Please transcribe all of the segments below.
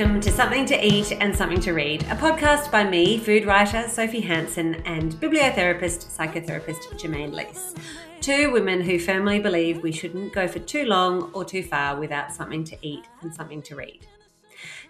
Welcome to Something to Eat and Something to Read, a podcast by me, food writer Sophie Hansen, and bibliotherapist, psychotherapist Germaine Leece. Two women who firmly believe we shouldn't go for too long or too far without something to eat and something to read.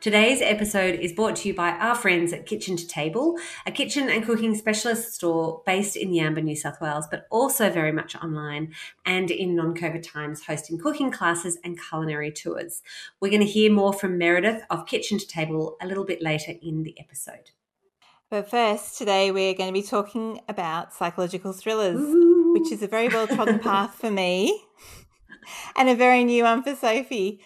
Today's episode is brought to you by our friends at Kitchen to Table, a kitchen and cooking specialist store based in Yamba, New South Wales, but also very much online and in non COVID times, hosting cooking classes and culinary tours. We're going to hear more from Meredith of Kitchen to Table a little bit later in the episode. But first, today we're going to be talking about psychological thrillers, Ooh. which is a very well trodden path for me and a very new one for Sophie.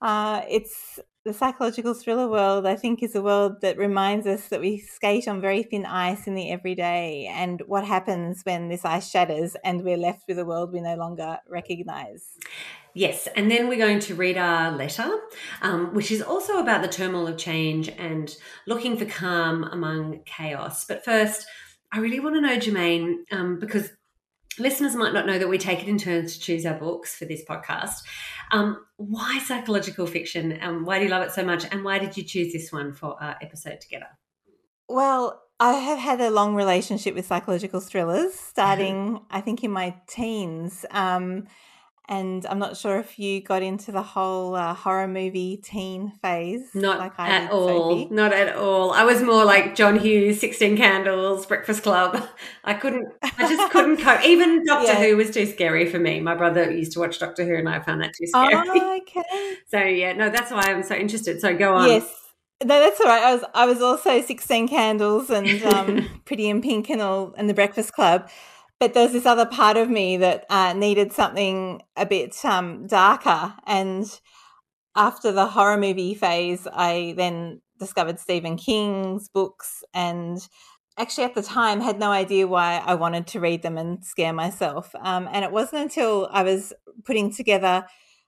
Uh, it's the psychological thriller world, I think, is a world that reminds us that we skate on very thin ice in the everyday and what happens when this ice shatters and we're left with a world we no longer recognize. Yes, and then we're going to read our letter, um, which is also about the turmoil of change and looking for calm among chaos. But first, I really want to know, Germaine, um, because listeners might not know that we take it in turns to choose our books for this podcast. Um, why psychological fiction? Um, why do you love it so much? And why did you choose this one for our episode together? Well, I have had a long relationship with psychological thrillers, starting, I think, in my teens. Um, and I'm not sure if you got into the whole uh, horror movie teen phase. Not like I at all. Sophie. Not at all. I was more like John Hughes, Sixteen Candles, Breakfast Club. I couldn't. I just couldn't cope. Even Doctor yeah. Who was too scary for me. My brother used to watch Doctor Who, and I found that too scary. Oh, okay. so yeah, no, that's why I'm so interested. So go on. Yes. No, that's all right. I was I was also Sixteen Candles and um, Pretty in Pink and all and the Breakfast Club but there's this other part of me that uh, needed something a bit um, darker. And after the horror movie phase, I then discovered Stephen King's books and actually at the time had no idea why I wanted to read them and scare myself. Um, and it wasn't until I was putting together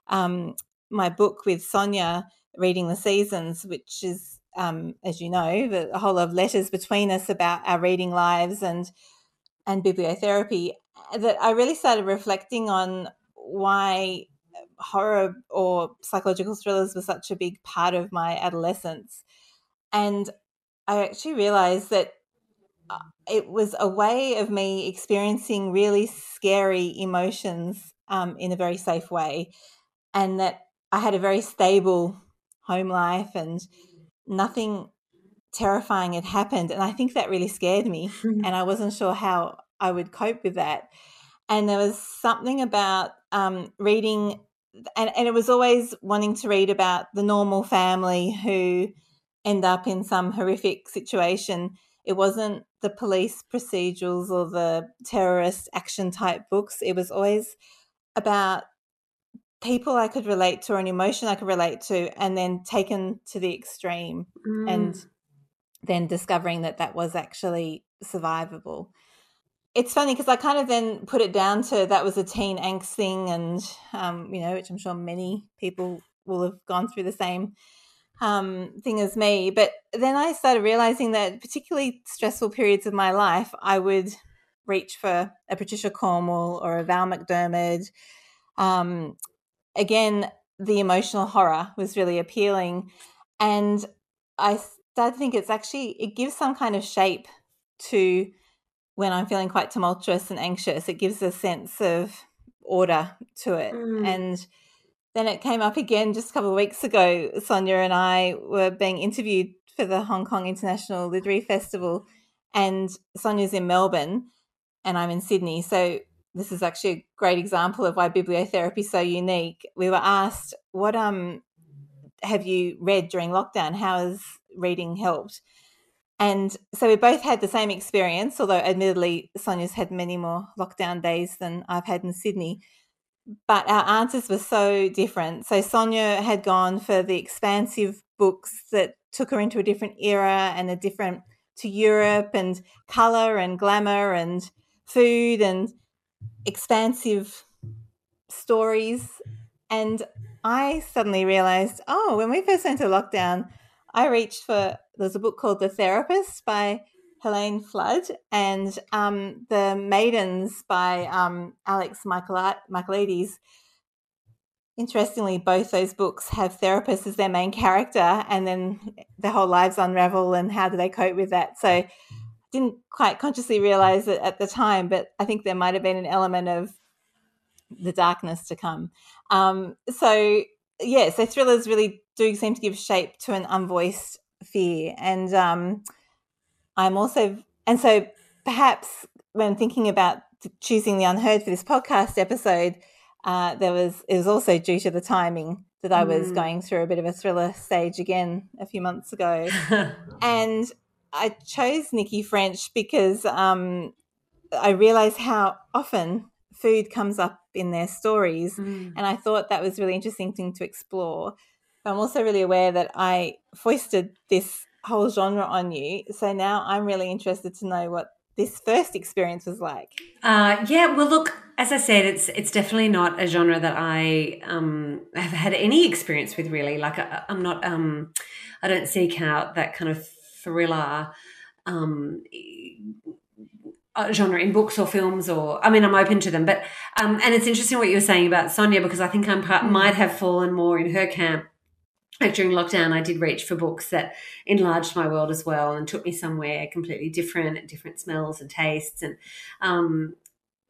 um, my book with Sonia, Reading the Seasons, which is, um, as you know, the whole of letters between us about our reading lives and and bibliotherapy uh, that I really started reflecting on why horror or psychological thrillers were such a big part of my adolescence. And I actually realized that uh, it was a way of me experiencing really scary emotions um, in a very safe way. And that I had a very stable home life and nothing terrifying had happened. And I think that really scared me. Mm-hmm. And I wasn't sure how I would cope with that. And there was something about um, reading, and, and it was always wanting to read about the normal family who end up in some horrific situation. It wasn't the police procedurals or the terrorist action type books. It was always about people I could relate to or an emotion I could relate to, and then taken to the extreme. Mm. And then discovering that that was actually survivable. It's funny because I kind of then put it down to that was a teen angst thing, and um, you know, which I'm sure many people will have gone through the same um, thing as me. But then I started realizing that, particularly stressful periods of my life, I would reach for a Patricia Cornwell or a Val McDermid. Um, again, the emotional horror was really appealing, and I I think it's actually it gives some kind of shape to when I'm feeling quite tumultuous and anxious. It gives a sense of order to it. Mm. And then it came up again just a couple of weeks ago. Sonia and I were being interviewed for the Hong Kong International Literary Festival, and Sonia's in Melbourne, and I'm in Sydney. So this is actually a great example of why bibliotherapy is so unique. We were asked, "What um have you read during lockdown? How has reading helped. And so we both had the same experience, although admittedly, Sonia's had many more lockdown days than I've had in Sydney. But our answers were so different. So Sonia had gone for the expansive books that took her into a different era and a different to Europe and color and glamour and food and expansive stories. And I suddenly realized, oh, when we first went to lockdown, I reached for there's a book called The Therapist by Helene Flood and um, The Maidens by um, Alex Michaelides. interestingly, both those books have therapists as their main character, and then their whole lives unravel, and how do they cope with that? So, didn't quite consciously realize it at the time, but I think there might have been an element of the darkness to come. Um, so, yeah, so thrillers really do seem to give shape to an unvoiced fear, and um, I'm also, and so perhaps when thinking about choosing the unheard for this podcast episode uh, there was it was also due to the timing that I was mm. going through a bit of a thriller stage again a few months ago, and I chose Nicci French because um, I realised how often food comes up in their stories, mm. and I thought that was really interesting thing to explore. But I'm also really aware that I foisted this whole genre on you, so now I'm really interested to know what this first experience was like. Uh, yeah, well, look, as I said, it's it's definitely not a genre that I um, have had any experience with. Really, like I, am not, um, I don't seek out that kind of thriller um, genre in books or films, or I mean, I'm open to them. But um, and it's interesting what you were saying about Sonia because I think I mm. might have fallen more in her camp like during lockdown, I did reach for books that enlarged my world as well and took me somewhere completely different, different smells and tastes. And um,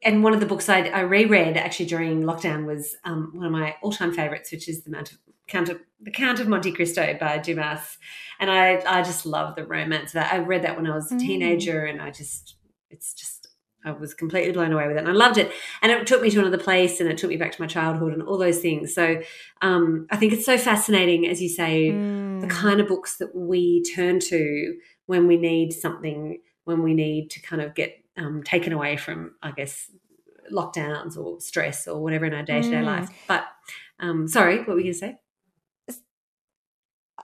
and one of the books I, I reread actually during lockdown was um, one of my all-time favorites, which is the Mount of, Count of, the Count of Monte Cristo by Dumas. And I I just love the romance of that. I read that when I was a mm. teenager, and I just it's just I was completely blown away with it and I loved it. And it took me to another place and it took me back to my childhood and all those things. So um, I think it's so fascinating, as you say, mm. the kind of books that we turn to when we need something, when we need to kind of get um, taken away from, I guess, lockdowns or stress or whatever in our day to day life. But um, sorry, what were you going to say?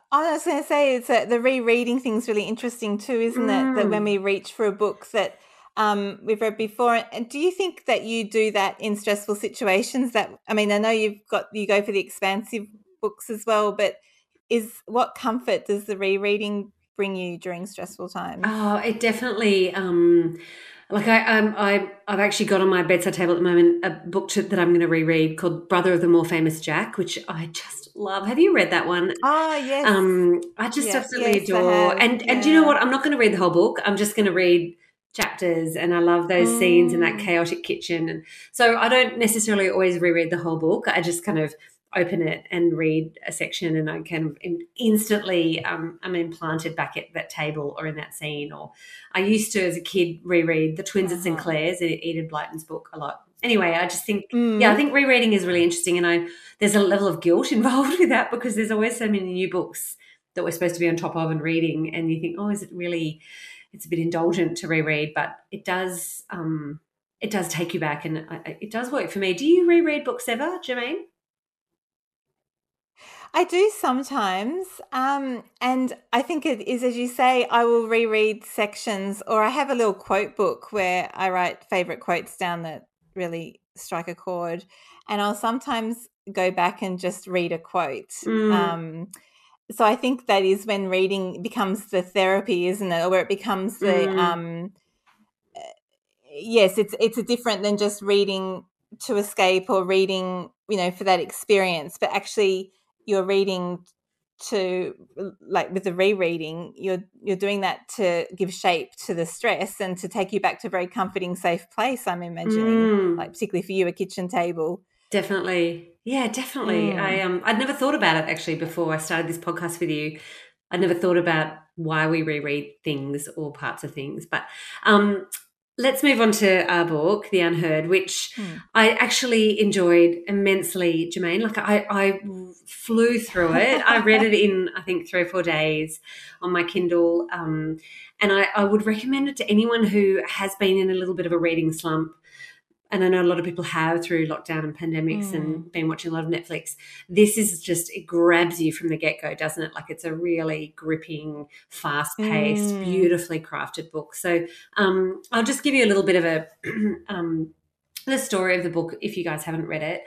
I was going to say is that the rereading thing's really interesting too, isn't mm. it? That when mm. we reach for a book that um, we've read before. And do you think that you do that in stressful situations? That I mean, I know you've got you go for the expansive books as well, but is what comfort does the rereading bring you during stressful times? Oh, it definitely. Um, like I, um, I, I've actually got on my bedside table at the moment a book to, that I'm going to reread called Brother of the More Famous Jack, which I just love. Have you read that one? Ah, oh, yes. Um, I just yes, absolutely yes, adore. And yeah. and do you know what? I'm not going to read the whole book. I'm just going to read chapters and I love those mm. scenes in that mm. chaotic kitchen. And so I don't necessarily always reread the whole book. I just kind of open it and read a section and I can instantly um, I'm implanted back at that table or in that scene. Or I used to, as a kid, reread The Twins uh-huh. at St. Clare's, Enid Blyton's book a lot. Anyway, I just think, mm. yeah, I think rereading is really interesting. And I there's a level of guilt involved with that because there's always so many new books that we're supposed to be on top of and reading. And you think, oh, is it really it's a bit indulgent to reread, but it does um, it does take you back, and it does work for me. Do you reread books ever, Germaine? I do sometimes. Um, and I think it is, as you say, I will reread sections, or I have a little quote book where I write favorite quotes down that really strike a chord. And I'll sometimes go back and just read a quote. Mm. Um, so I think that is when reading becomes the therapy, isn't it? Or where it becomes the mm. um yes, it's it's a different than just reading to escape or reading, you know, for that experience, but actually you're reading to like with the rereading you're you're doing that to give shape to the stress and to take you back to a very comforting safe place i'm imagining mm. like particularly for you a kitchen table definitely yeah, definitely. Mm. I um I'd never thought about it actually before I started this podcast with you. I'd never thought about why we reread things or parts of things. But um let's move on to our book, The Unheard, which mm. I actually enjoyed immensely, Germaine. Like I, I flew through it. I read it in I think three or four days on my Kindle. Um, and I, I would recommend it to anyone who has been in a little bit of a reading slump and I know a lot of people have through lockdown and pandemics mm. and been watching a lot of Netflix. This is just, it grabs you from the get go, doesn't it? Like it's a really gripping, fast paced, mm. beautifully crafted book. So um, I'll just give you a little bit of a, um, the story of the book if you guys haven't read it.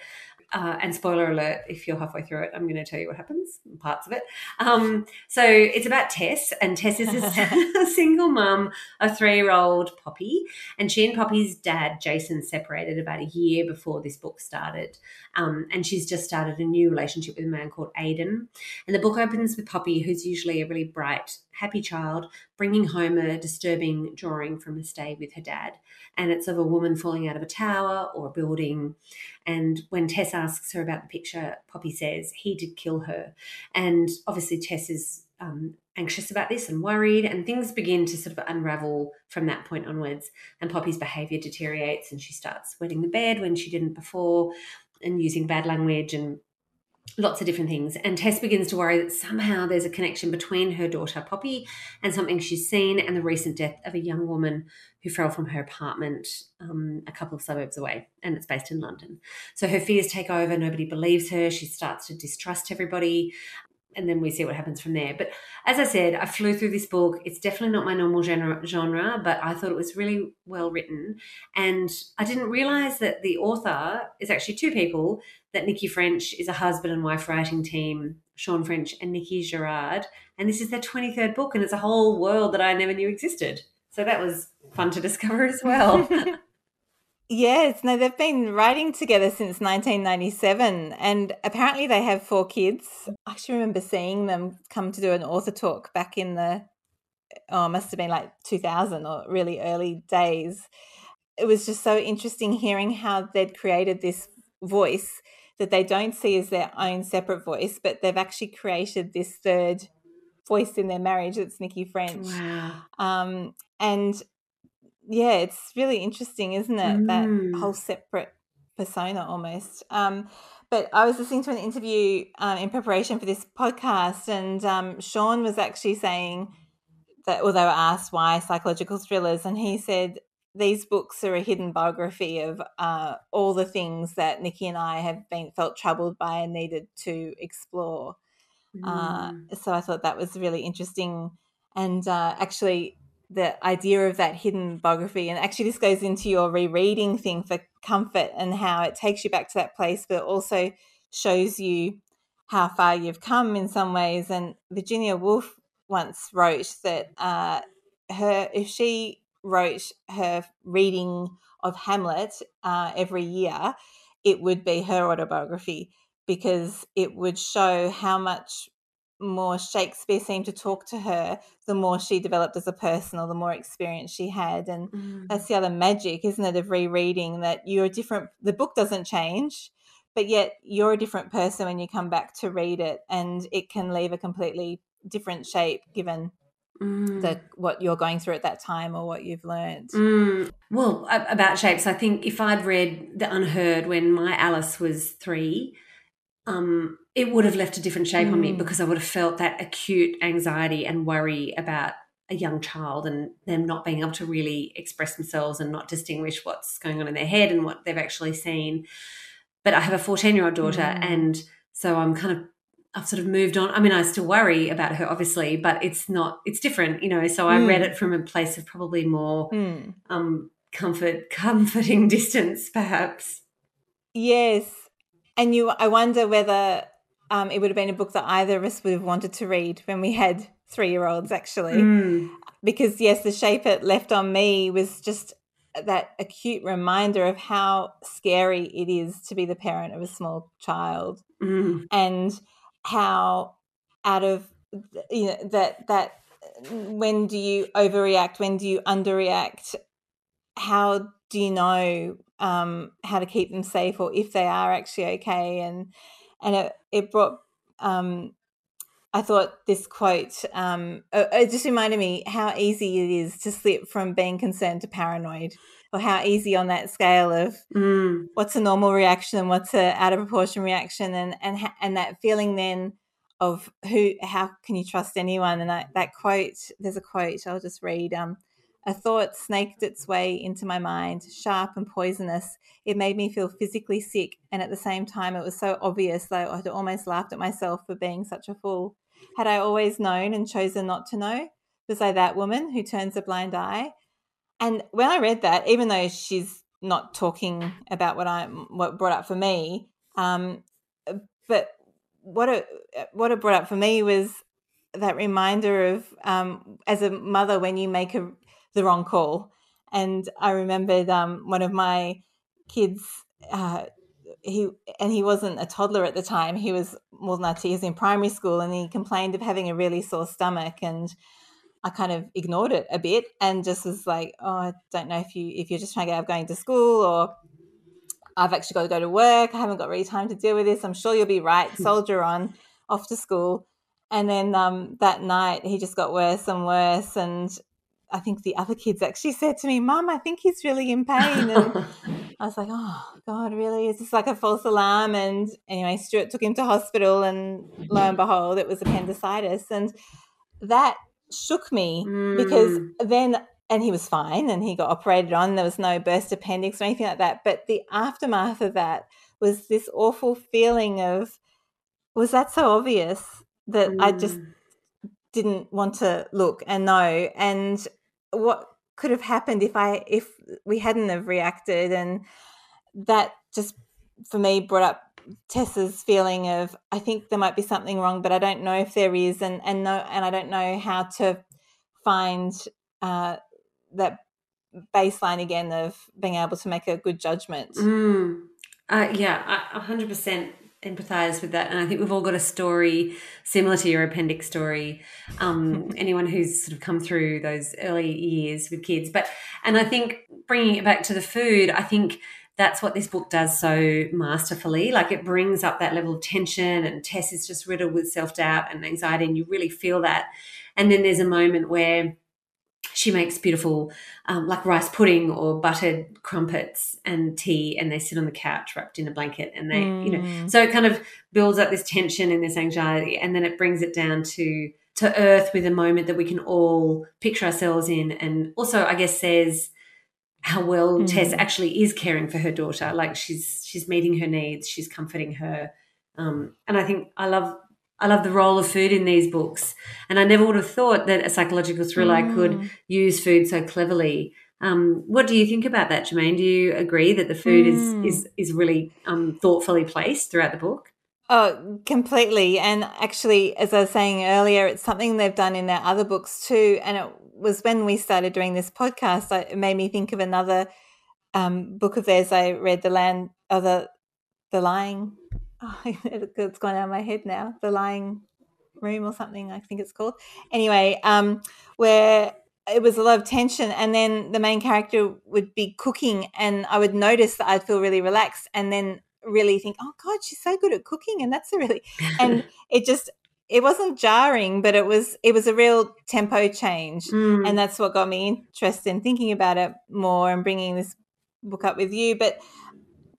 Uh, and spoiler alert, if you're halfway through it, I'm going to tell you what happens, parts of it. Um, so it's about Tess, and Tess is a single mum of three year old Poppy. And she and Poppy's dad, Jason, separated about a year before this book started. Um, and she's just started a new relationship with a man called Aidan. And the book opens with Poppy, who's usually a really bright, happy child, bringing home a disturbing drawing from a stay with her dad. And it's of a woman falling out of a tower or a building. And when Tess asks her about the picture, Poppy says, he did kill her. And obviously, Tess is um, anxious about this and worried, and things begin to sort of unravel from that point onwards. And Poppy's behavior deteriorates, and she starts wetting the bed when she didn't before, and using bad language and lots of different things. And Tess begins to worry that somehow there's a connection between her daughter Poppy and something she's seen and the recent death of a young woman who fell from her apartment um, a couple of suburbs away. And it's based in London. So her fears take over. Nobody believes her. She starts to distrust everybody and then we see what happens from there. But as I said, I flew through this book. It's definitely not my normal genre, genre, but I thought it was really well written. And I didn't realize that the author is actually two people that Nicci French is a husband and wife writing team, Sean French and Nicci Gerrard. And this is their 23rd book, and it's a whole world that I never knew existed. So that was fun to discover as well. Yes, no, they've been writing together since 1997, and apparently they have four kids. I actually remember seeing them come to do an author talk back in the, oh, must have been like 2000 or really early days. It was just so interesting hearing how they'd created this voice that they don't see as their own separate voice, but they've actually created this third voice in their marriage. It's Nicci French. Wow. Um, and yeah, it's really interesting, isn't it? Mm. That whole separate persona almost. Um, but I was listening to an interview um, in preparation for this podcast, and um, Sean was actually saying that, were asked why psychological thrillers, and he said these books are a hidden biography of uh, all the things that Nicci and I have been felt troubled by and needed to explore. Uh, mm. Uh, so I thought that was really interesting, and uh, actually the idea of that hidden biography. And actually, this goes into your rereading thing for comfort and how it takes you back to that place, but also shows you how far you've come in some ways. And Virginia Woolf once wrote that uh, her if she wrote her reading of Hamlet uh, every year, it would be her autobiography because it would show how much more Shakespeare seemed to talk to her, the more she developed as a person or the more experience she had. And mm. that's the other magic, isn't it, of rereading that you're a different, the book doesn't change, but yet you're a different person when you come back to read it. And it can leave a completely different shape given Mm. the what you're going through at that time or what you've learned. Mm. Well, about shapes, I think if I'd read The Unheard when my Alice was three, um, it would have left a different shape mm. on me mm. because I would have felt that acute anxiety and worry about a young child and them not being able to really express themselves and not distinguish what's going on in their head and what they've actually seen. But I have a 14 year old daughter, mm. and so I'm kind of I've sort of moved on. I mean, I still worry about her, obviously, but it's not. It's different, you know. So I mm. read it from a place of probably more mm. um, comfort, comforting distance, perhaps. Yes, and you, I wonder whether um, it would have been a book that either of us would have wanted to read when we had three year olds, actually. Mm. Because, yes, the shape it left on me was just that acute reminder of how scary it is to be the parent of a small child mm. and how out of you know that that when do you overreact when do you underreact how do you know um, how to keep them safe or if they are actually okay and and it, it brought um, I thought this quote um, it just reminded me how easy it is to slip from being concerned to paranoid or how easy on that scale of mm. what's a normal reaction and what's a out of proportion reaction and and and that feeling then of who how can you trust anyone and I, that quote there's a quote I'll just read um a thought snaked its way into my mind, sharp and poisonous. It made me feel physically sick, and at the same time, it was so obvious that I had almost laughed at myself for being such a fool. Had I always known and chosen not to know? Was I that woman who turns a blind eye? And when I read that, even though she's not talking about what I what brought up for me, Um, but what it what it brought up for me was that reminder of um, as a mother when you make a, the wrong call. And I remembered um, one of my kids. Uh, he and he wasn't a toddler at the time. He was more than that. He was in primary school, and he complained of having a really sore stomach. And I kind of ignored it a bit, and just was like, "Oh, I don't know if you if you're just trying to get out of going to school, or I've actually got to go to work. I haven't got really time to deal with this. I'm sure you'll be right. Hmm. Soldier on, off to school." And then um, that night, he just got worse and worse, and I think the other kids actually said to me, Mum, I think he's really in pain. And I was like, oh, God, really? Is this like a false alarm? And anyway, Stuart took him to hospital, and lo and behold, it was appendicitis. And that shook me mm. because then, and he was fine and he got operated on. There was no burst appendix or anything like that. But the aftermath of that was this awful feeling of, was that so obvious that mm. I just mm. didn't want to look and know? And what could have happened if I if we hadn't have reacted and that just for me brought up Tessa's feeling of I think there might be something wrong, but I don't know if there is, and and no, and I don't know how to find uh, that baseline again of being able to make a good judgment. Mm. Uh, yeah, hundred percent empathize with that. And i think we've all got a story similar to your appendix story um, anyone who's sort of come through those early years with kids. But and i think bringing it back to the food i think that's what this book does so masterfully. Like it brings up that level of tension and tess is just riddled with self-doubt and anxiety and you really feel that. And then there's a moment where she makes beautiful um, like rice pudding or buttered crumpets and tea and they sit on the couch wrapped in a blanket and they mm. you know mm. so it kind of builds up this tension and this anxiety and then it brings it down to to earth with a moment that we can all picture ourselves in and also i guess says how well mm. tess actually is caring for her daughter like she's she's meeting her needs she's comforting her um, and i think i love I love the role of food in these books. And I never would have thought that a psychological thriller mm. could use food so cleverly. Um, what do you think about that, Germaine? Do you agree that the food mm. is, is, is really um, thoughtfully placed throughout the book? Oh, completely. And actually, as I was saying earlier, it's something they've done in their other books too. And it was when we started doing this podcast, it made me think of another um, book of theirs I read, The Land, of the, the Lying oh, it's gone out of my head now. The Lying Room or something, I think it's called. Anyway, um, where it was a lot of tension, and then the main character would be cooking, and I would notice that I'd feel really relaxed, and then really think, "Oh God, she's so good at cooking," and that's a really, and it just it wasn't jarring, but it was it was a real tempo change, mm. and that's what got me interested in thinking about it more and bringing this book up with you. But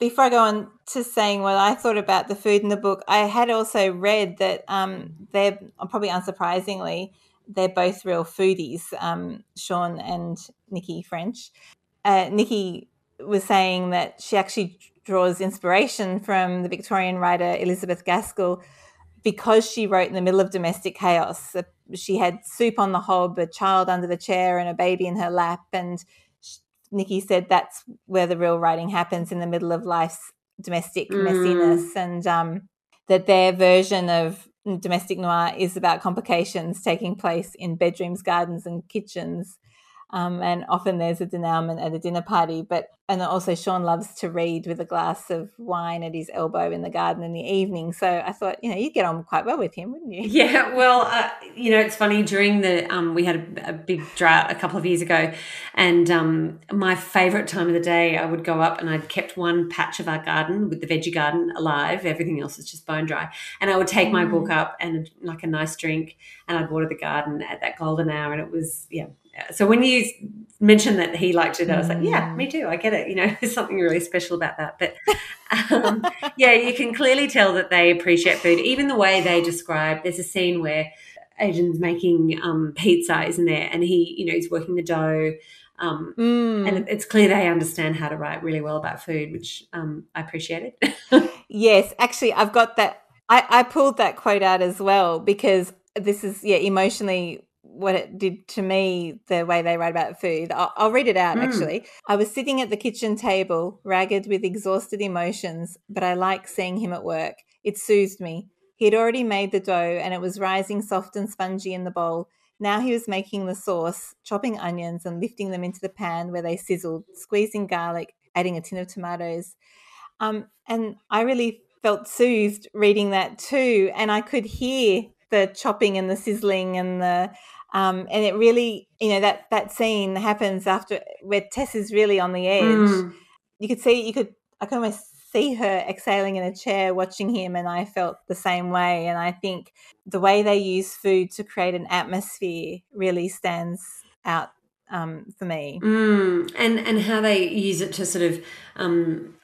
before I go on to saying what I thought about the food in the book, I had also read that um, they're probably unsurprisingly they're both real foodies, um, Sean and Nicci French. Uh, Nicci was saying that she actually draws inspiration from the Victorian writer Elizabeth Gaskell because she wrote in the middle of domestic chaos. She had soup on the hob, a child under the chair, and a baby in her lap, and Nicci said that's where the real writing happens in the middle of life's domestic mm. messiness, and um, that their version of domestic noir is about complications taking place in bedrooms, gardens, and kitchens. Um, and often there's a denouement at a dinner party. But and also Sean loves to read with a glass of wine at his elbow in the garden in the evening. So I thought, you know, you'd get on quite well with him, wouldn't you? Yeah. Well, uh, you know, it's funny during the um, we had a, a, big drought a couple of years ago, and um, my favourite time of the day, I would go up and I'd kept one patch of our garden with the veggie garden alive. Everything else is just bone dry, and I would take mm. my book mm. up and like a nice drink, and I'd water the garden at that golden hour, and it was yeah so when you mentioned that he liked it, I was like, yeah, me too. I get it. You know, there's something really special about that. But um, yeah, you can clearly tell that they appreciate food. Even the way they describe, there's a scene where Aidan's making um, pizza, isn't there? And he, you know, he's working the dough. Um, mm. And it's clear they understand how to write really well about food, which um, I appreciated. yes, actually, I've got that. I, I pulled that quote out as well because this is, yeah, emotionally what it did to me, the way they write about food. I'll, I'll read it out mm. actually. I was sitting at the kitchen table, ragged with exhausted emotions, but I like seeing him at work. It soothed me. He had already made the dough and it was rising soft and spongy in the bowl. Now he was making the sauce, chopping onions and lifting them into the pan where they sizzled, squeezing garlic, adding a tin of tomatoes. Um, and I really felt soothed reading that too. And I could hear the chopping and the sizzling and the um, and it really, you know, that that scene happens after where Tess is really on the edge. Mm. You could see, you could, I could almost see her exhaling in a chair watching him, and I felt the same way. And I think the way they use food to create an atmosphere really stands out um, for me. Mm. And and how they use it to sort of um,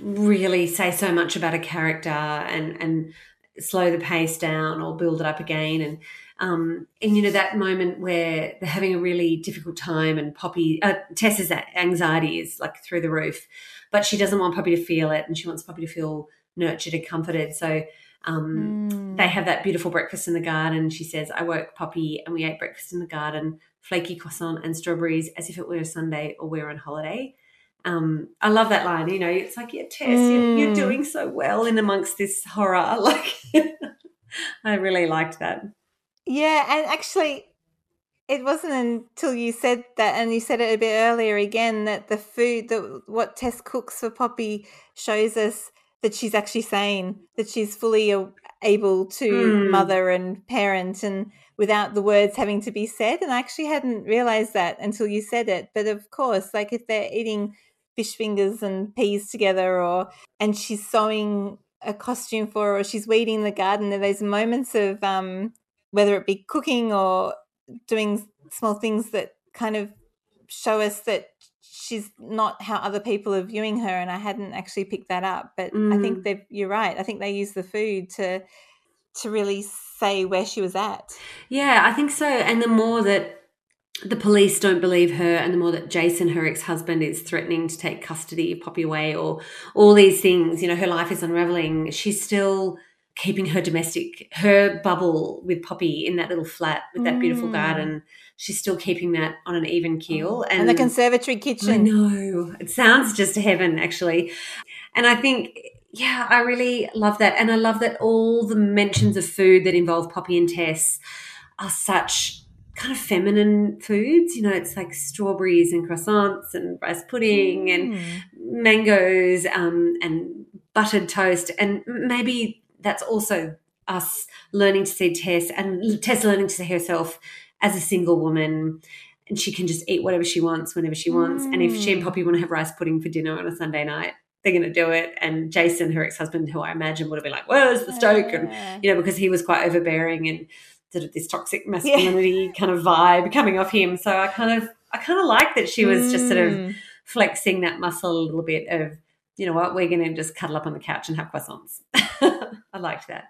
really say so much about a character and and slow the pace down or build it up again and um, and you know that moment where they're having a really difficult time and Poppy uh, Tess's anxiety is like through the roof but she doesn't want Poppy to feel it and she wants Poppy to feel nurtured and comforted so um, mm. they have that beautiful breakfast in the garden she says I woke Poppy and we ate breakfast in the garden flaky croissant and strawberries as if it were a Sunday or we we're on holiday um, I love that line. You know, it's like, yeah, Tess, mm. you're, you're, mm. doing so well in amongst this horror. Like, I really liked that. Yeah, and actually, it wasn't until you said that, and you said it a bit earlier again, that the food that what Tess cooks for Poppy shows us that she's actually sane, that she's fully able to mm. mother and parent, and without the words having to be said. And I actually hadn't realized that until you said it. But of course, like if they're eating fish fingers and peas together or and she's sewing a costume for her or she's weeding the garden there are those moments of um, whether it be cooking or doing small things that kind of show us that she's not how other people are viewing her and i hadn't actually picked that up but mm. i think mm. you're right i think they use the food to to really say where she was at yeah i think so and the more that the police don't believe her, and the more that Jason, her ex husband, is threatening to take custody of Poppy away, or all these things, you know, her life is unraveling. She's still keeping her domestic, her bubble with Poppy in that little flat with that beautiful mm. garden. She's still keeping that on an even keel. And, and the conservatory kitchen. I know. It sounds just heaven, actually. And I think yeah, I really love that. And I love that all the mentions of food that involve Poppy and Tess are such kind of feminine foods. You know, it's like strawberries and croissants and rice pudding mm. and mangoes um, and buttered toast. And maybe that's also us learning to see Tess and Tess learning to see herself as a single woman. And she can just eat whatever she wants whenever she wants. Mm. And if she and. Poppy want to have rice pudding for dinner on a Sunday night, they're going to do it. And Jason, her ex husband, who I imagine would have been like, "Where's the stoke?" And you know, because he was quite overbearing and sort of this toxic masculinity yeah. kind of vibe coming off him. So I kind of I kind of like that she was mm. just sort of mm. flexing that muscle a little bit of, you know what, we're going to just cuddle up on the couch and have croissants. I liked that.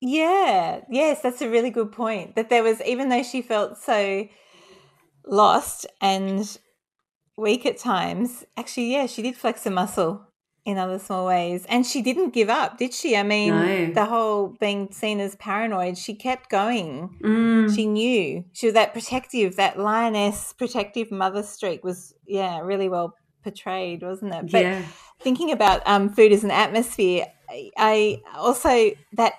Yeah. Yes, that's a really good point. That there was even though she felt so lost and weak at times, actually, yeah, she did flex a muscle in other small ways. And she didn't give up, did she? I mean, no. the whole being seen as paranoid, she kept going. Mm. She knew. She was that protective, that lioness protective mother streak was, yeah, really well portrayed, wasn't it? But yeah. thinking about um, food as an atmosphere, I also, that,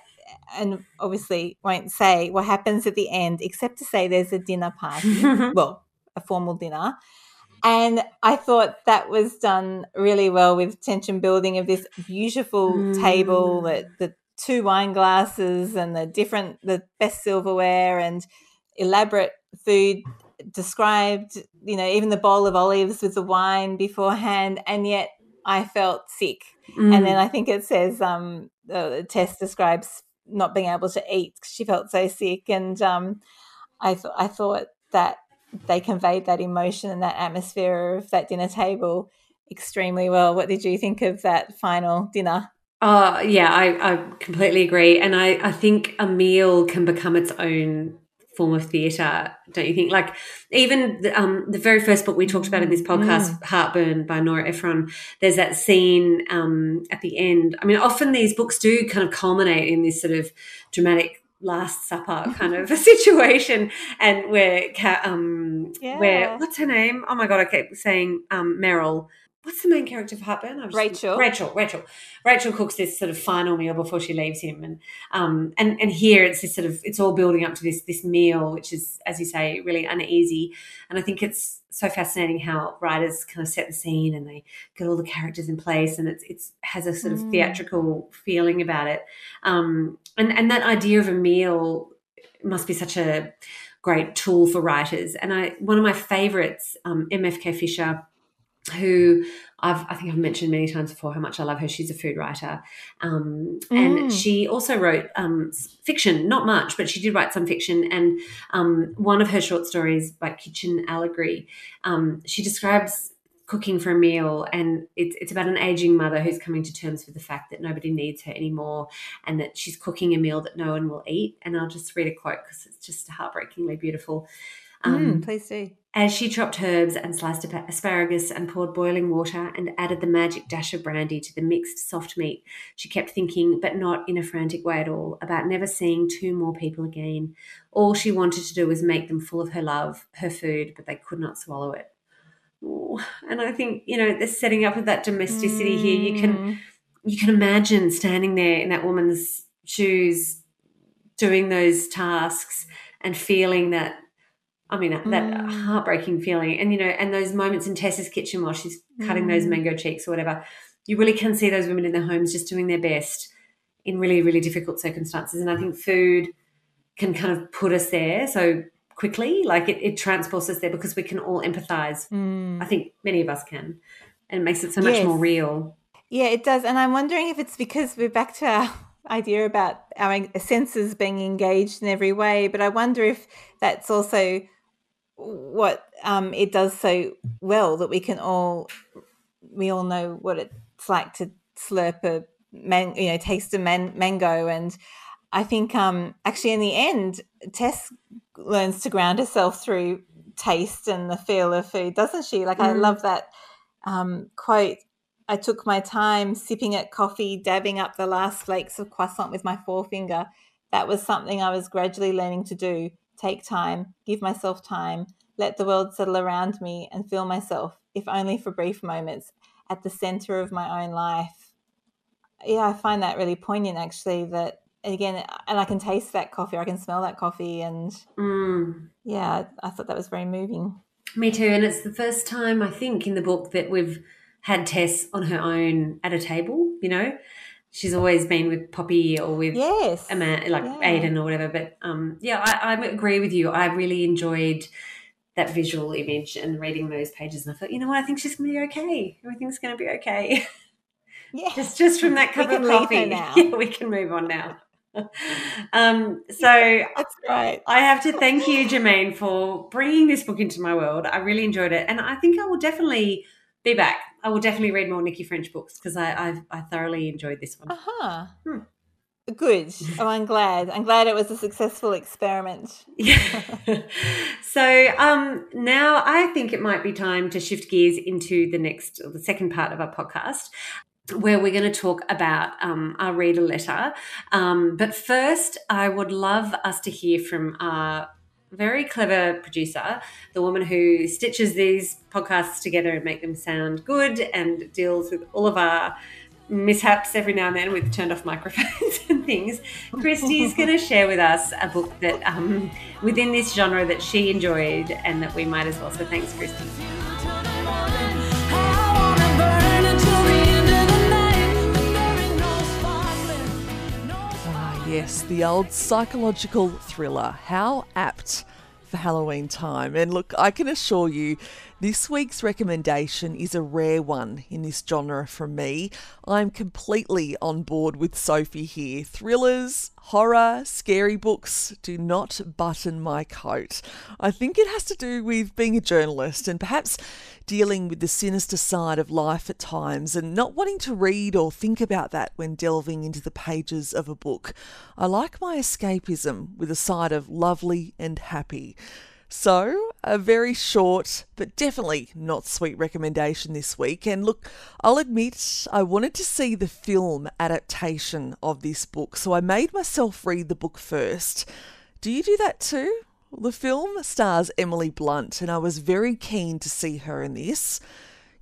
and obviously won't say what happens at the end, except to say there's a dinner party. well, a formal dinner and I thought that was done really well with tension building of this beautiful mm. table that the two wine glasses and the different the best silverware and elaborate food described, you know, even the bowl of olives with the wine beforehand, and yet I felt sick. Mm. And then mm. I think it says um, the Tess describes not being able to eat. Because she felt so sick, and um, I thought I thought that they conveyed that emotion and that atmosphere of that dinner table extremely well. What did you think of that final dinner? Oh, yeah, I, I completely agree. And I, I think a meal can become its own form of theatre, don't you think? Like even the, um, the very first book we talked about in this podcast, mm. Heartburn by Nora Ephron, there's that scene um, at the end. I mean, often these books do kind of culminate in this sort of dramatic Last Supper kind of a situation, and where um Yeah. where what's her name? Oh my god, I kept saying um Meryl. What's the main character for Heartburn? Just- Rachel. Rachel. Rachel. Rachel cooks this sort of final meal before she leaves him, and um and and here it's this sort of it's all building up to this this meal, which is as you say really uneasy, and I think it's so fascinating how writers kind of set the scene and they get all the characters in place, and it's it's has a sort of Mm. theatrical feeling about it, um and and that idea of a meal must be such a great tool for writers. And I one of my favorites, um, MFK Fisher, who I've I think I've mentioned many times before how much I love her. She's a food writer, um, and Mm. she also wrote um, fiction, not much, but she did write some fiction. And um, one of her short stories, by Kitchen Allegory, um, she describes cooking for a meal and it's, it's about an aging mother who's coming to terms with the fact that nobody needs her anymore and that she's cooking a meal that no one will eat and i'll just read a quote because it's just heartbreakingly beautiful um, Mm, please do. As she chopped herbs and sliced asparagus and poured boiling water and added the magic dash of brandy to the mixed soft meat, she kept thinking, but not in a frantic way at all, about never seeing two more people again. All she wanted to do was make them full of her love, her food, but they could not swallow it. Ooh, And I think, you know, the setting up of that domesticity here, you can Mm. you can imagine standing there in that woman's shoes doing those tasks and feeling that I mean that Mm. heartbreaking feeling and you know and those moments in Tessa's kitchen while she's cutting those Mm. mango cheeks or whatever you really can see those women in their homes just doing their best in really really difficult circumstances and I think food can kind of put us there so quickly like it, it transports us there because we can all empathize Mm. I think many of us can and it makes it so much Yes. more real Yeah, it does. And I'm wondering if it's because we're back to our idea about our senses being engaged in every way. But I wonder if that's also what um, it does so well that we can all we all know what it's like to slurp a man, you know, taste a man, mango. And I think um, actually in the end, Tess learns to ground herself through taste and the feel of food, doesn't she? Like I Mm. love that um, quote. I took my time sipping at coffee, dabbing up the last flakes of croissant with my forefinger. That was something I was gradually learning to do. Take time, give myself time, let the world settle around me, and feel myself, if only for brief moments, at the center of my own life. Yeah, I find that really poignant actually. That again, and I can taste that coffee, I can smell that coffee, and Mm. yeah, I thought that was very moving. Me too. And it's the first time, I think, in the book that we've had Tess on her own at a table, you know? She's always been with Poppy or with Yes, a man, like Yeah. Aidan or whatever. But um, yeah, I, I agree with you. I really enjoyed that visual image and reading those pages. And I thought, you know what? I think she's going to be okay. Everything's going to be okay. yeah. just just from that cup of coffee. now. Yeah, we can move on now. um, so That's right. I have to thank you, Germaine, for bringing this book into my world. I really enjoyed it, and I think I will definitely be back. I will definitely read more Nicci French books because I I've, I thoroughly enjoyed this one. Uh huh. Hmm. Good. Oh, I'm glad. I'm glad it was a successful experiment. Yeah. so um, now I think it might be time to shift gears into the next, or the second part of our podcast, where we're going to talk about um, our reader letter. Um, but first, I would love us to hear from our very clever producer, the woman who stitches these podcasts together and make them sound good and deals with all of our mishaps every now and then with turned off microphones and things. Christy's going to share with us a book that um, within this genre that she enjoyed and that we might as well. So thanks, Christy. Yes, the old psychological thriller. How apt for Halloween time. And look, I can assure you, this week's recommendation is a rare one in this genre from me. I'm completely on board with Sophie here. Thrillers, horror, scary books do not button my coat. I think it has to do with being a journalist and perhaps dealing with the sinister side of life at times and not wanting to read or think about that when delving into the pages of a book. I like my escapism with a side of lovely and happy. So, a very short but definitely not sweet recommendation this week. And look, I'll admit I wanted to see the film adaptation of this book, so I made myself read the book first. Do you do that too? The film stars Emily Blunt, and I was very keen to see her in this.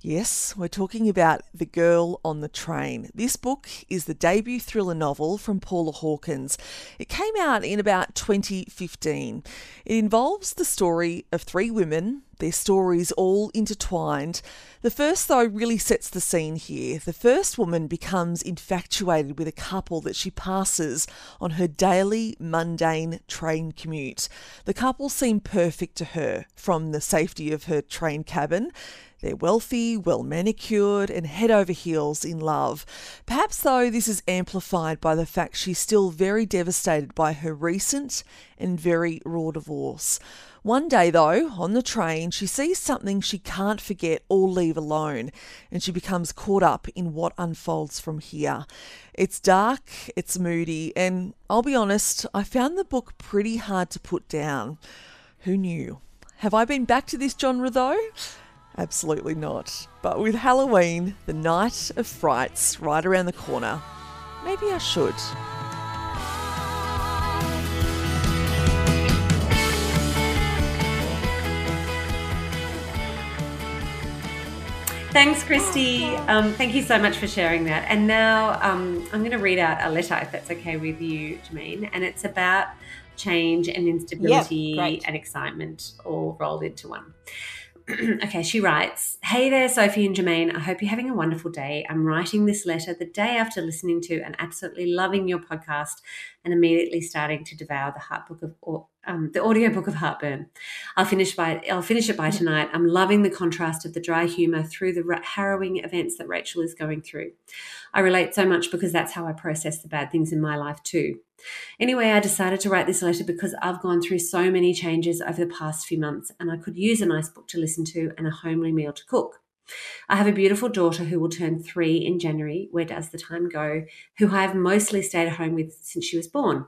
Yes, we're talking about The Girl on the Train. This book is the debut thriller novel from Paula Hawkins. It came out in about 2015. It involves the story of three women, their stories all intertwined. The first, though, really sets the scene here. The first woman becomes infatuated with a couple that she passes on her daily mundane train commute. The couple seem perfect to her from the safety of her train cabin. They're wealthy, well manicured, and head over heels in love. Perhaps, though, this is amplified by the fact she's still very devastated by her recent and very raw divorce. One day, though, on the train, she sees something she can't forget or leave alone, and she becomes caught up in what unfolds from here. It's dark, it's moody, and I'll be honest, I found the book pretty hard to put down. Who knew? Have I been back to this genre though? Absolutely not. But with Halloween, the night of frights right around the corner, maybe I should. Thanks, Christy. Um, thank you so much for sharing that. And now um, I'm going to read out a letter, if that's okay with you, Germaine. And it's about change and instability Yep, and excitement all rolled into one. okay, she writes Hey there, Sophie and Germaine. I hope you're having a wonderful day. I'm writing this letter the day after listening to and absolutely loving your podcast and immediately starting to devour the heart book of or, um, the audiobook of Heartburn. I'll finish by I'll finish it by tonight. I'm loving the contrast of the dry humor through the harrowing events that Rachel is going through. I relate so much because that's how I process the bad things in my life too. Anyway, I decided to write this letter because I've gone through so many changes over the past few months and I could use a nice book to listen to and a homely meal to cook. I have a beautiful daughter who will turn three in January. Where does the time go? Who I have mostly stayed at home with since she was born.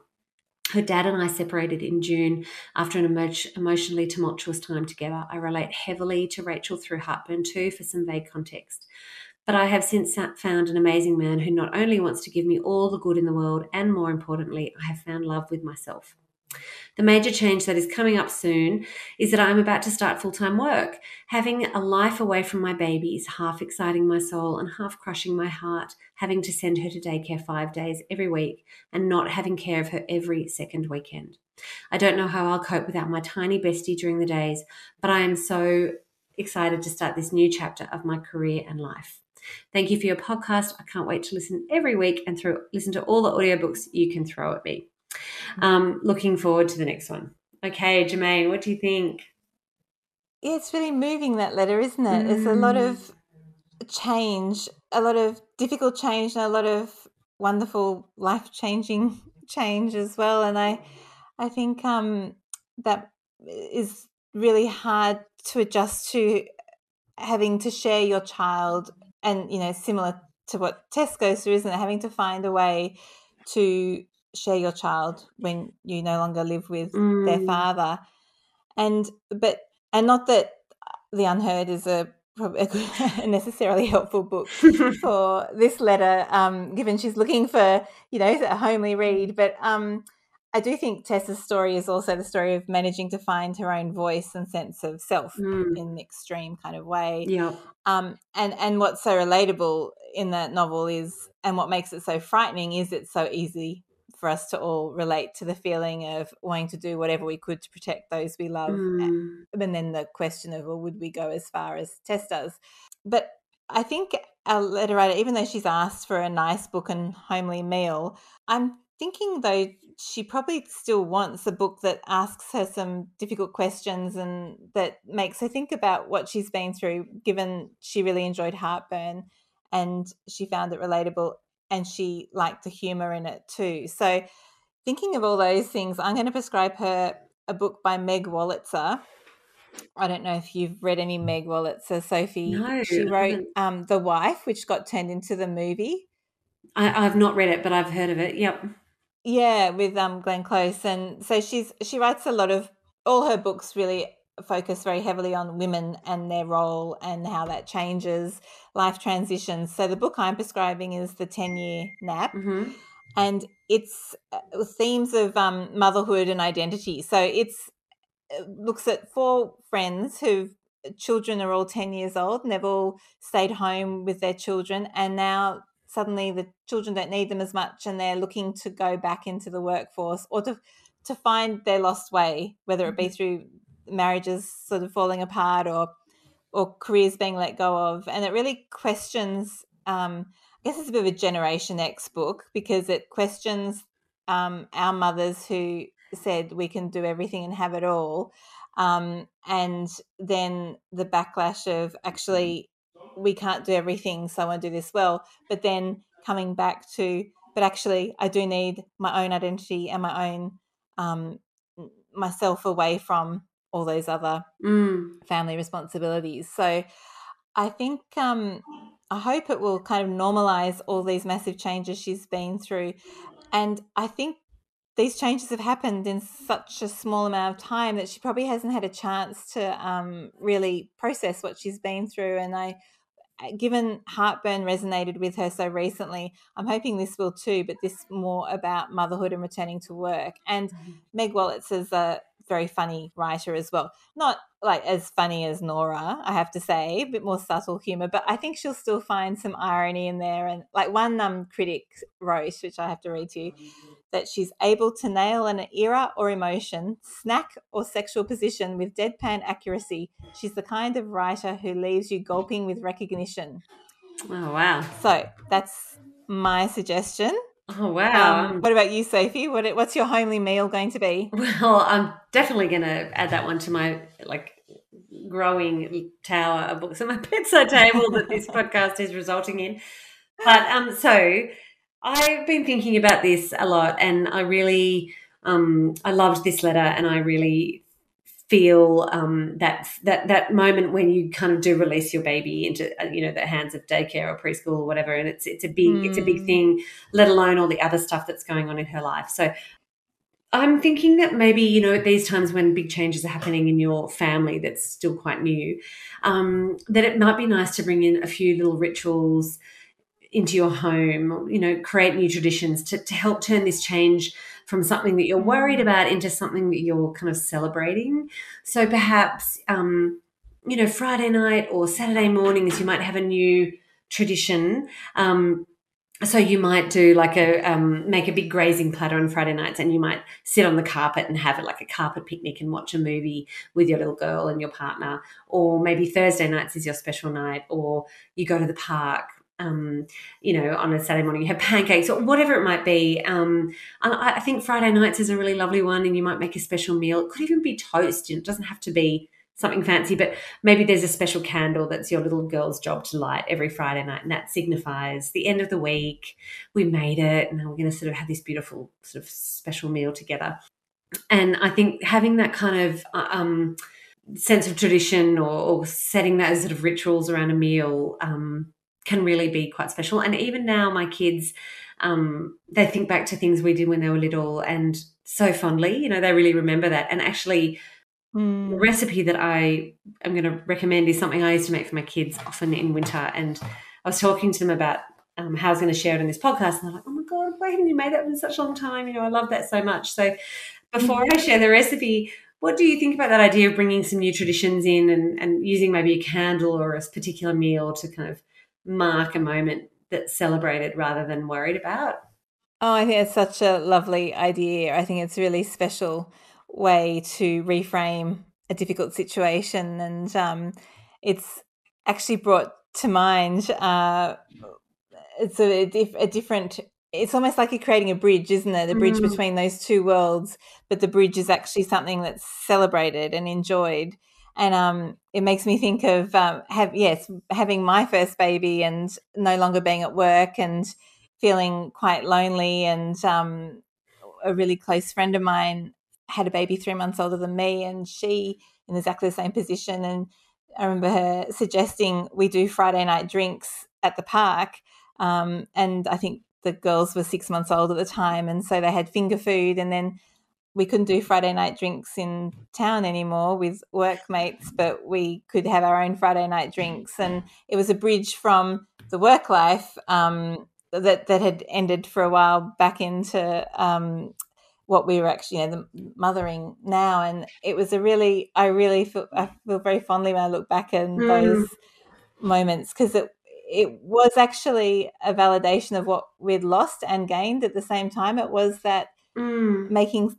Her dad and I separated in June after an emo- emotionally tumultuous time together. I relate heavily to Rachel through Heartburn too for some vague context. But I have since found an amazing man who not only wants to give me all the good in the world, and more importantly, I have found love with myself. The major change that is coming up soon is that I'm about to start full time work. Having a life away from my baby is half exciting my soul and half crushing my heart, having to send her to daycare five days every week and not having care of her every second weekend. I don't know how I'll cope without my tiny bestie during the days, but I am so excited to start this new chapter of my career and life. Thank you for your podcast. I can't wait to listen every week and through listen to all the audiobooks you can throw at me. Um, looking forward to the next one. Okay, Germaine, what do you think? Yeah, it's really moving that letter, isn't it? There's a lot Mm. of change, a lot of difficult change, and a lot of wonderful life changing change as well. And I, I think um, that is really hard to adjust to having to share your child, and you know, similar to what Tess goes through, isn't it? Having to find a way to share your child when you no longer live with their Mm. father, and but and not that the unheard is a a a necessarily helpful book for this letter um given she's looking for you know a homely read but um i do think tessa's story is also the story of managing to find her own voice and sense of self Mm. in an extreme kind of way Yeah. um and and what's so relatable in that novel is and what makes it so frightening is it's so easy for us to all relate to the feeling of wanting to do whatever we could to protect those we love Mm. and then the question of well would we go as far as tess does but i think our letter writer even though she's asked for a nice book and homely meal i'm thinking though she probably still wants a book that asks her some difficult questions and that makes her think about what she's been through given she really enjoyed heartburn and she found it relatable and she liked the humor in it too so thinking of all those things i'm going to prescribe her a book by meg wolitzer I don't know if you've read any Meg Wolitzer, Sophie. No, she wrote um, The Wife, which got turned into the movie. I, I've not read it, but I've heard of it. Yep. Yeah, with um, Glenn Close, and so she's she writes a lot of all her books really focus very heavily on women and their role and how that changes life transitions. So the book I'm prescribing is the 10 year nap. Mm-hmm. And it's uh, themes of um, motherhood and identity. So it's it looks at four friends who children are all 10 years old and they've all stayed home with their children and now suddenly the children don't need them as much and they're looking to go back into the workforce or to to find their lost way whether it be mm-hmm. through marriages sort of falling apart or or careers being let go of and it really questions um, i guess it's a bit of a generation x book because it questions um, our mothers who said we can do everything and have it all um, and then the backlash of actually we can't do everything, so I want to do this well. But then coming back to, but actually, I do need my own identity and my own um, myself away from all those other mm. family responsibilities. So I think um, I hope it will kind of normalize all these massive changes she's been through. And I think these changes have happened in such a small amount of time that she probably hasn't had a chance to um, really process what she's been through. And I given heartburn resonated with her so recently, I'm hoping this will too, but this more about motherhood and returning to work. And mm-hmm. Meg Wolitz is a very funny writer as well. Not like as funny as Nora, I have to say, a bit more subtle humor, but I think she'll still find some irony in there. And like one um, critic wrote, which I have to read to you, that she's able to nail an era or emotion, snack or sexual position with deadpan accuracy. She's the kind of writer who leaves you gulping with recognition. Oh, wow. So that's my suggestion. Oh wow! Um, what about you, Sophie? What what's your homely meal going to be? Well, I'm definitely going to add that one to my like growing tower of books on my bedside table that this podcast is resulting in. But um, so I've been thinking about this a lot, and I really, um, I loved this letter, and I really feel um, that that that moment when you kind of do release your baby into uh, you know the hands of daycare or preschool or whatever, and it's it's a big mm. it's a big mm. thing. Let alone all the other stuff that's going on in her life. So I'm thinking that maybe, you know, at these times when big changes are happening in your family that's still quite new, um, that it might be nice to bring in a few little rituals into your home, you know, create new traditions to, to help turn this change from something that you're worried about into something that you're kind of celebrating. So perhaps, um, you know, Friday night or Saturday mornings, you might have a new tradition. Um, so you might do like a um, make a big grazing platter on Friday nights, and you might sit on the carpet and have it like a carpet picnic and watch a movie with your little girl and your partner. Or maybe Thursday nights is your special night, or you go to the park um, you know, on a Saturday morning, you have pancakes or whatever it might be. Um, I, I, think Friday nights is a really lovely one, and you might make a special meal. It could even be toast. Know, it doesn't have to be something fancy, but maybe there's a special candle that's your little girl's job to light every Friday night, and that signifies the end of the week. We made it, and we're going to sort of have this beautiful sort of special meal together. And I think having that kind of uh, um, sense of tradition or, or, setting those sort of rituals around a meal um, can really be quite special. And even now, my kids, um, they think back to things we did when they were little and so fondly. You know, they really remember that. And actually, mm. the recipe that I am going to recommend is something I used to make for my kids often in winter. And I was talking to them about um, how I was going to share it in this podcast, and they're like, "Oh my god, why haven't you made that in such a long time? You know, I love that so much." So, before I share the recipe, what do you think about that idea of bringing some new traditions in and, and using maybe a candle or a particular meal to kind of mark a moment that's celebrated rather than worried about. Oh, I think it's such a lovely idea. I think it's a really special way to reframe a difficult situation. And um, it's actually brought to mind uh, it's a, a, different it's almost like you're creating a bridge, isn't it? The bridge mm. between those two worlds, but the bridge is actually something that's celebrated and enjoyed and um, it makes me think of um, have yes having my first baby and no longer being at work and feeling quite lonely and um, a really close friend of mine had a baby three months older than me and she in exactly the same position. And i remember her suggesting we do friday night drinks at the park um, and i think the girls were six months old at the time and so they had finger food and then we couldn't do Friday night drinks in town anymore with workmates, but we could have our own Friday night drinks. And it was a bridge from the work life um, that, that had ended for a while back into um, what we were actually, you know, the mothering now. And it was a really, I really feel, I feel very fondly when I look back in mm. those moments because it, it was actually a validation of what we'd lost and gained at the same time. It was that mm. making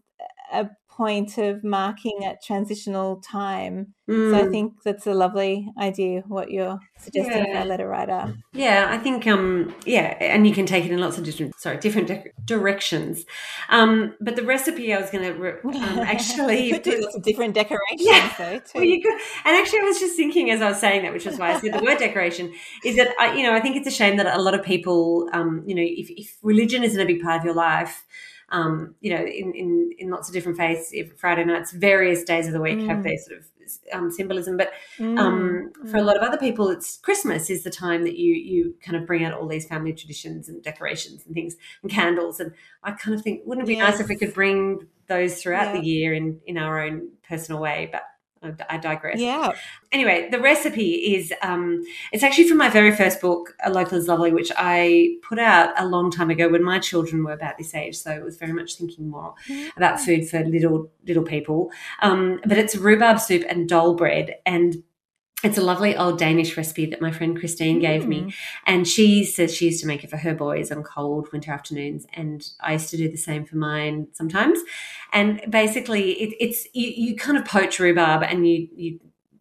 a point of marking at transitional time. Mm. So I mm. think that's a lovely idea what you're suggesting yeah. for a letter writer. Yeah, I think um yeah, and you can take it in lots of different sorry different de- directions. Um, but the recipe I was going to re- um, actually put, do lots of different decorations yeah. though too. Well, you could, and actually I was just thinking as I was saying that, which is why I said the word decoration, is that I you know I think it's a shame that a lot of people um you know if, if religion isn't a big part of your life um, you know, in, in, in lots of different faiths, Friday nights, various days of the week mm. have their sort of um, symbolism. But um, mm. for a lot of other people, it's Christmas is the time that you you kind of bring out all these family traditions and decorations and things and candles. And I kind of think, wouldn't it be yes. nice if we could bring those throughout yeah. the year in in our own personal way? But I digress. Yeah. Anyway, the recipe is um, it's actually from my very first book, A Local is Lovely, which I put out a long time ago when my children were about this age. So it was very much thinking more mm-hmm. about food for little little people. Um, but it's rhubarb soup and dole bread, and it's a lovely old Danish recipe that my friend Christine gave me. Mm. And she says she used to make it for her boys on cold winter afternoons. And I used to do the same for mine sometimes. And basically, it, it's you, you kind of poach rhubarb and you, you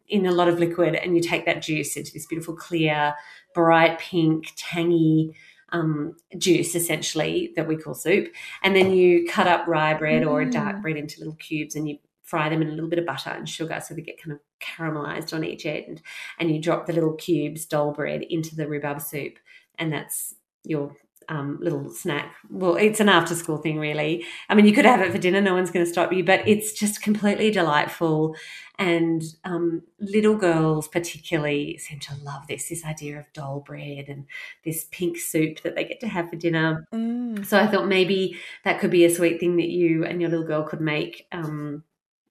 in a lot of liquid and you take that juice into this beautiful, clear, bright pink, tangy um, juice essentially that we call soup. And then you cut up rye bread mm. or a dark mm. bread into little cubes and you fry them in a little bit of butter and sugar so they get kind of caramelized on each end. And you drop the little cubes, dole bread, into the rhubarb soup. And that's your um, little snack. Well, it's an after school thing, really. I mean, you could have it for dinner, no one's going to stop you, but it's just completely delightful. And um, little girls, particularly, seem to love this this idea of dole bread and this pink soup that they get to have for dinner. Mm. So I thought maybe that could be a sweet thing that you and your little girl could make um,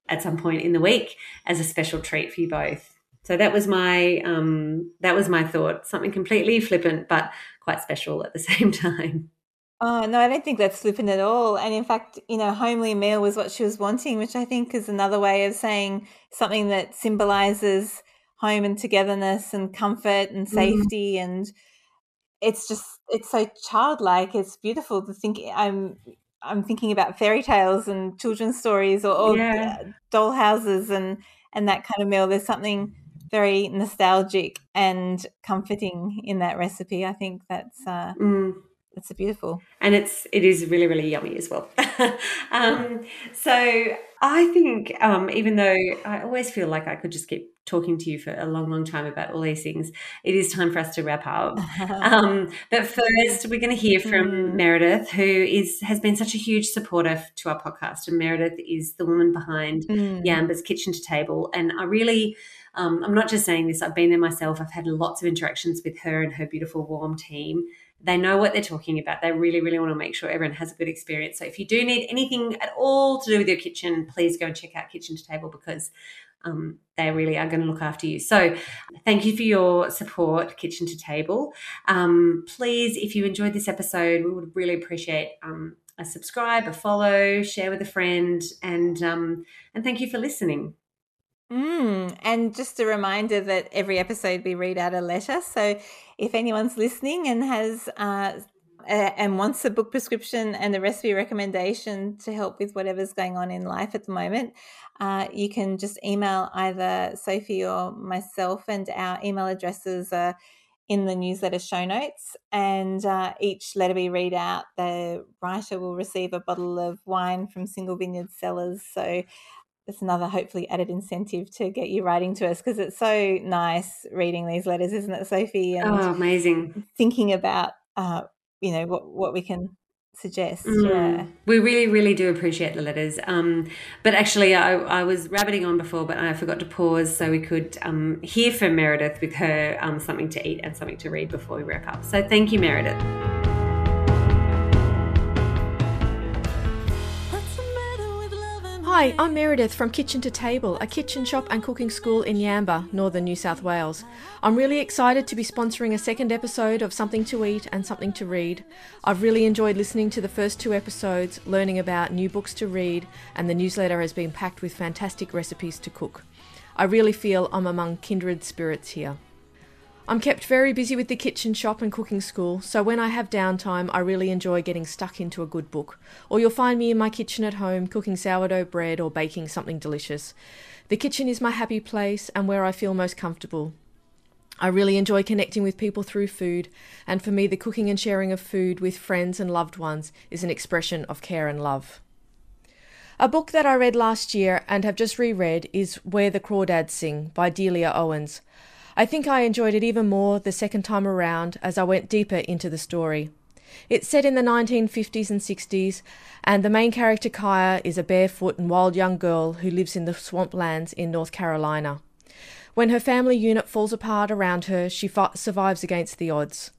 at some point in the week as a special treat for you both. So that was my um, that was my thought. Something completely flippant, but quite special at the same time. Oh no, I don't think that's flippant at all. And in fact, you know, homely meal was what she was wanting, which I think is another way of saying something that symbolizes home and togetherness and comfort and mm. safety mm. and it's just it's so childlike. It's beautiful to think I'm I'm thinking about fairy tales and children's stories or, or yeah. doll houses and and that kind of meal. There's something very nostalgic and comforting in that recipe. I think that's uh, mm. That's beautiful, and it's it is really really yummy as well. um, so I think um, even though I always feel like I could just keep talking to you for a long, long time about all these things, it is time for us to wrap up. um, but first, we're going to hear from mm. Meredith, who is has been such a huge supporter to our podcast. And Meredith is the woman behind mm. Yamba's Kitchen to Table. And I really, um, I'm not just saying this, I've been there myself. I've had lots of interactions with her and her beautiful, warm team. They know what they're talking about. They really, really want to make sure everyone has a good experience. So if you do need anything at all to do with your kitchen, please go and check out Kitchen to Table because um, they really are going to look after you. So, thank you for your support, Kitchen to Table. Um, please, if you enjoyed this episode, we would really appreciate um, a subscribe, a follow, share with a friend, and um, and thank you for listening. Mm, and just a reminder that every episode we read out a letter. So, if anyone's listening and has uh, and wants a book prescription and a recipe recommendation to help with whatever's going on in life at the moment, uh, you can just email either Sophie or myself, and our email addresses are in the newsletter show notes. And uh, each letter we read out, the writer will receive a bottle of wine from Single Vineyard Cellars. So that's another hopefully added incentive to get you writing to us because it's so nice reading these letters, isn't it, Sophie? And oh, amazing! Thinking about uh, you know what what we can suggest. Mm. Yeah. We really, really do appreciate the letters. Um, but actually, I, I, was rabbiting on before, but I forgot to pause so we could um, hear from Meredith with her um, something to eat and something to read before we wrap up. So thank you, Meredith. Hi, I'm Meredith from Kitchen to Table, a kitchen shop and cooking school in Yamba, northern New South Wales. I'm really excited to be sponsoring a second episode of Something to Eat and Something to Read. I've really enjoyed listening to the first two episodes, learning about new books to read, and the newsletter has been packed with fantastic recipes to cook. I really feel I'm among kindred spirits here. I'm kept very busy with the kitchen shop and cooking school, so when I have downtime, I really enjoy getting stuck into a good book. Or you'll find me in my kitchen at home cooking sourdough bread or baking something delicious. The kitchen is my happy place and where I feel most comfortable. I really enjoy connecting with people through food, and for me, the cooking and sharing of food with friends and loved ones is an expression of care and love. A book that I read last year and have just reread is Where the Crawdads Sing by Delia Owens. I think I enjoyed it even more the second time around as I went deeper into the story. It's set in the 1950s and 60s, and the main character Kya is a barefoot and wild young girl who lives in the swamplands in North Carolina. When her family unit falls apart around her, she survives against the odds.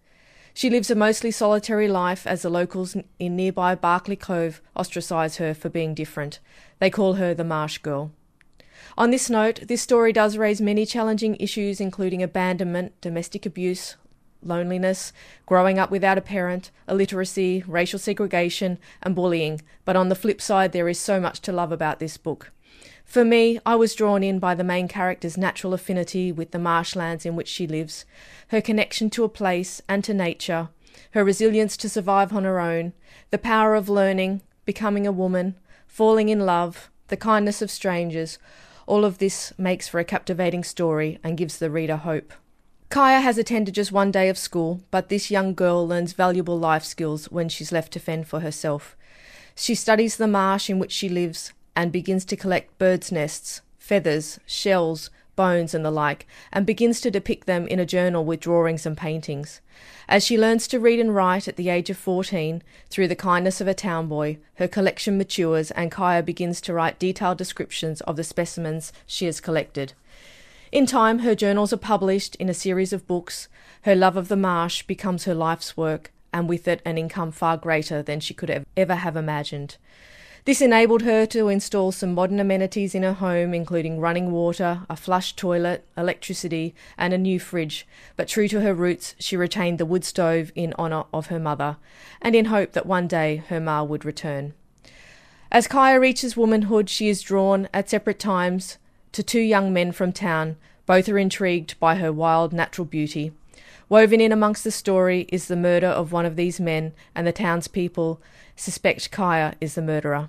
She lives a mostly solitary life as the locals in nearby Barkley Cove ostracise her for being different. They call her the Marsh Girl. On this note, this story does raise many challenging issues, including abandonment, domestic abuse, loneliness, growing up without a parent, illiteracy, racial segregation, and bullying. But on the flip side, there is so much to love about this book. For me, I was drawn in by the main character's natural affinity with the marshlands in which she lives, her connection to a place and to nature, her resilience to survive on her own, the power of learning, becoming a woman, falling in love, the kindness of strangers, all of this makes for a captivating story and gives the reader hope. Kya has attended just one day of school, but this young girl learns valuable life skills when she's left to fend for herself. She studies the marsh in which she lives and begins to collect birds' nests, feathers, shells, bones, and the like, and begins to depict them in a journal with drawings and paintings. As she learns to read and write at the age of 14, through the kindness of a town boy, her collection matures and Kya begins to write detailed descriptions of the specimens she has collected. In time, her journals are published in a series of books. Her love of the marsh becomes her life's work, and with it, an income far greater than she could ever have imagined. This enabled her to install some modern amenities in her home, including running water, a flush toilet, electricity, and a new fridge. But true to her roots, she retained the wood stove in honour of her mother, and in hope that one day her ma would return. As Kya reaches womanhood, she is drawn, at separate times, to two young men from town. Both are intrigued by her wild natural beauty. Woven in amongst the story is the murder of one of these men, and the townspeople suspect Kya is the murderer.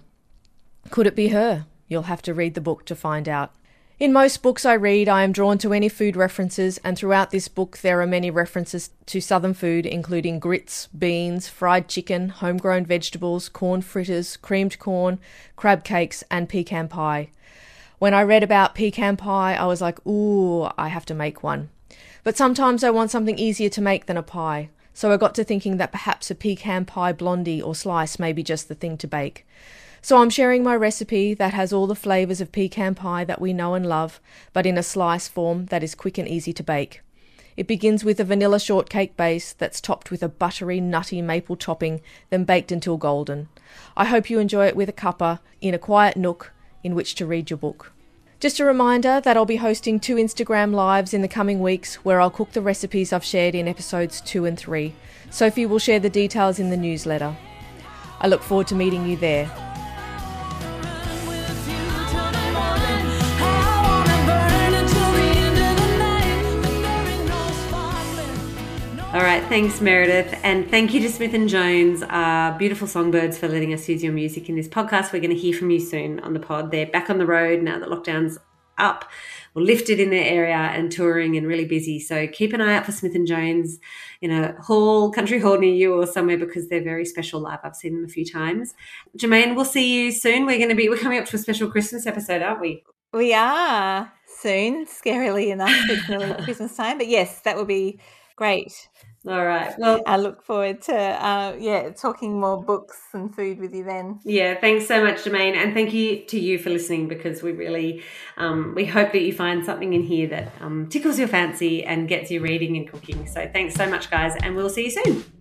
Could it be her? You'll have to read the book to find out. In most books I read, I am drawn to any food references, and throughout this book there are many references to southern food, including grits, beans, fried chicken, homegrown vegetables, corn fritters, creamed corn, crab cakes, and pecan pie. When I read about pecan pie, I was like, ooh, I have to make one. But sometimes I want something easier to make than a pie, so I got to thinking that perhaps a pecan pie blondie or slice may be just the thing to bake. So I'm sharing my recipe that has all the flavours of pecan pie that we know and love, but in a slice form that is quick and easy to bake. It begins with a vanilla shortcake base that's topped with a buttery, nutty maple topping, then baked until golden. I hope you enjoy it with a cuppa in a quiet nook in which to read your book. Just a reminder that I'll be hosting two Instagram lives in the coming weeks where I'll cook the recipes I've shared in episodes 2 and 3. Sophie will share the details in the newsletter. I look forward to meeting you there. Thanks, Meredith. And thank you to Smith and Jones, uh, beautiful songbirds, for letting us use your music in this podcast. We're going to hear from you soon on the pod. They're back on the road now that lockdown's up or lifted in their area and touring and really busy. So keep an eye out for Smith and Jones in a hall, country hall near you or somewhere because they're very special live. I've seen them a few times. Germaine, we'll see you soon. We're going to be, we're coming up to a special Christmas episode, aren't we? We are soon, scarily enough. It's nearly Christmas time. But yes, that will be great. All right. Well, I look forward to uh, yeah talking more books and food with you then. Yeah, thanks so much, Germaine, and thank you to you for listening because we really um, we hope that you find something in here that um, tickles your fancy and gets you reading and cooking. So thanks so much, guys, and we'll see you soon.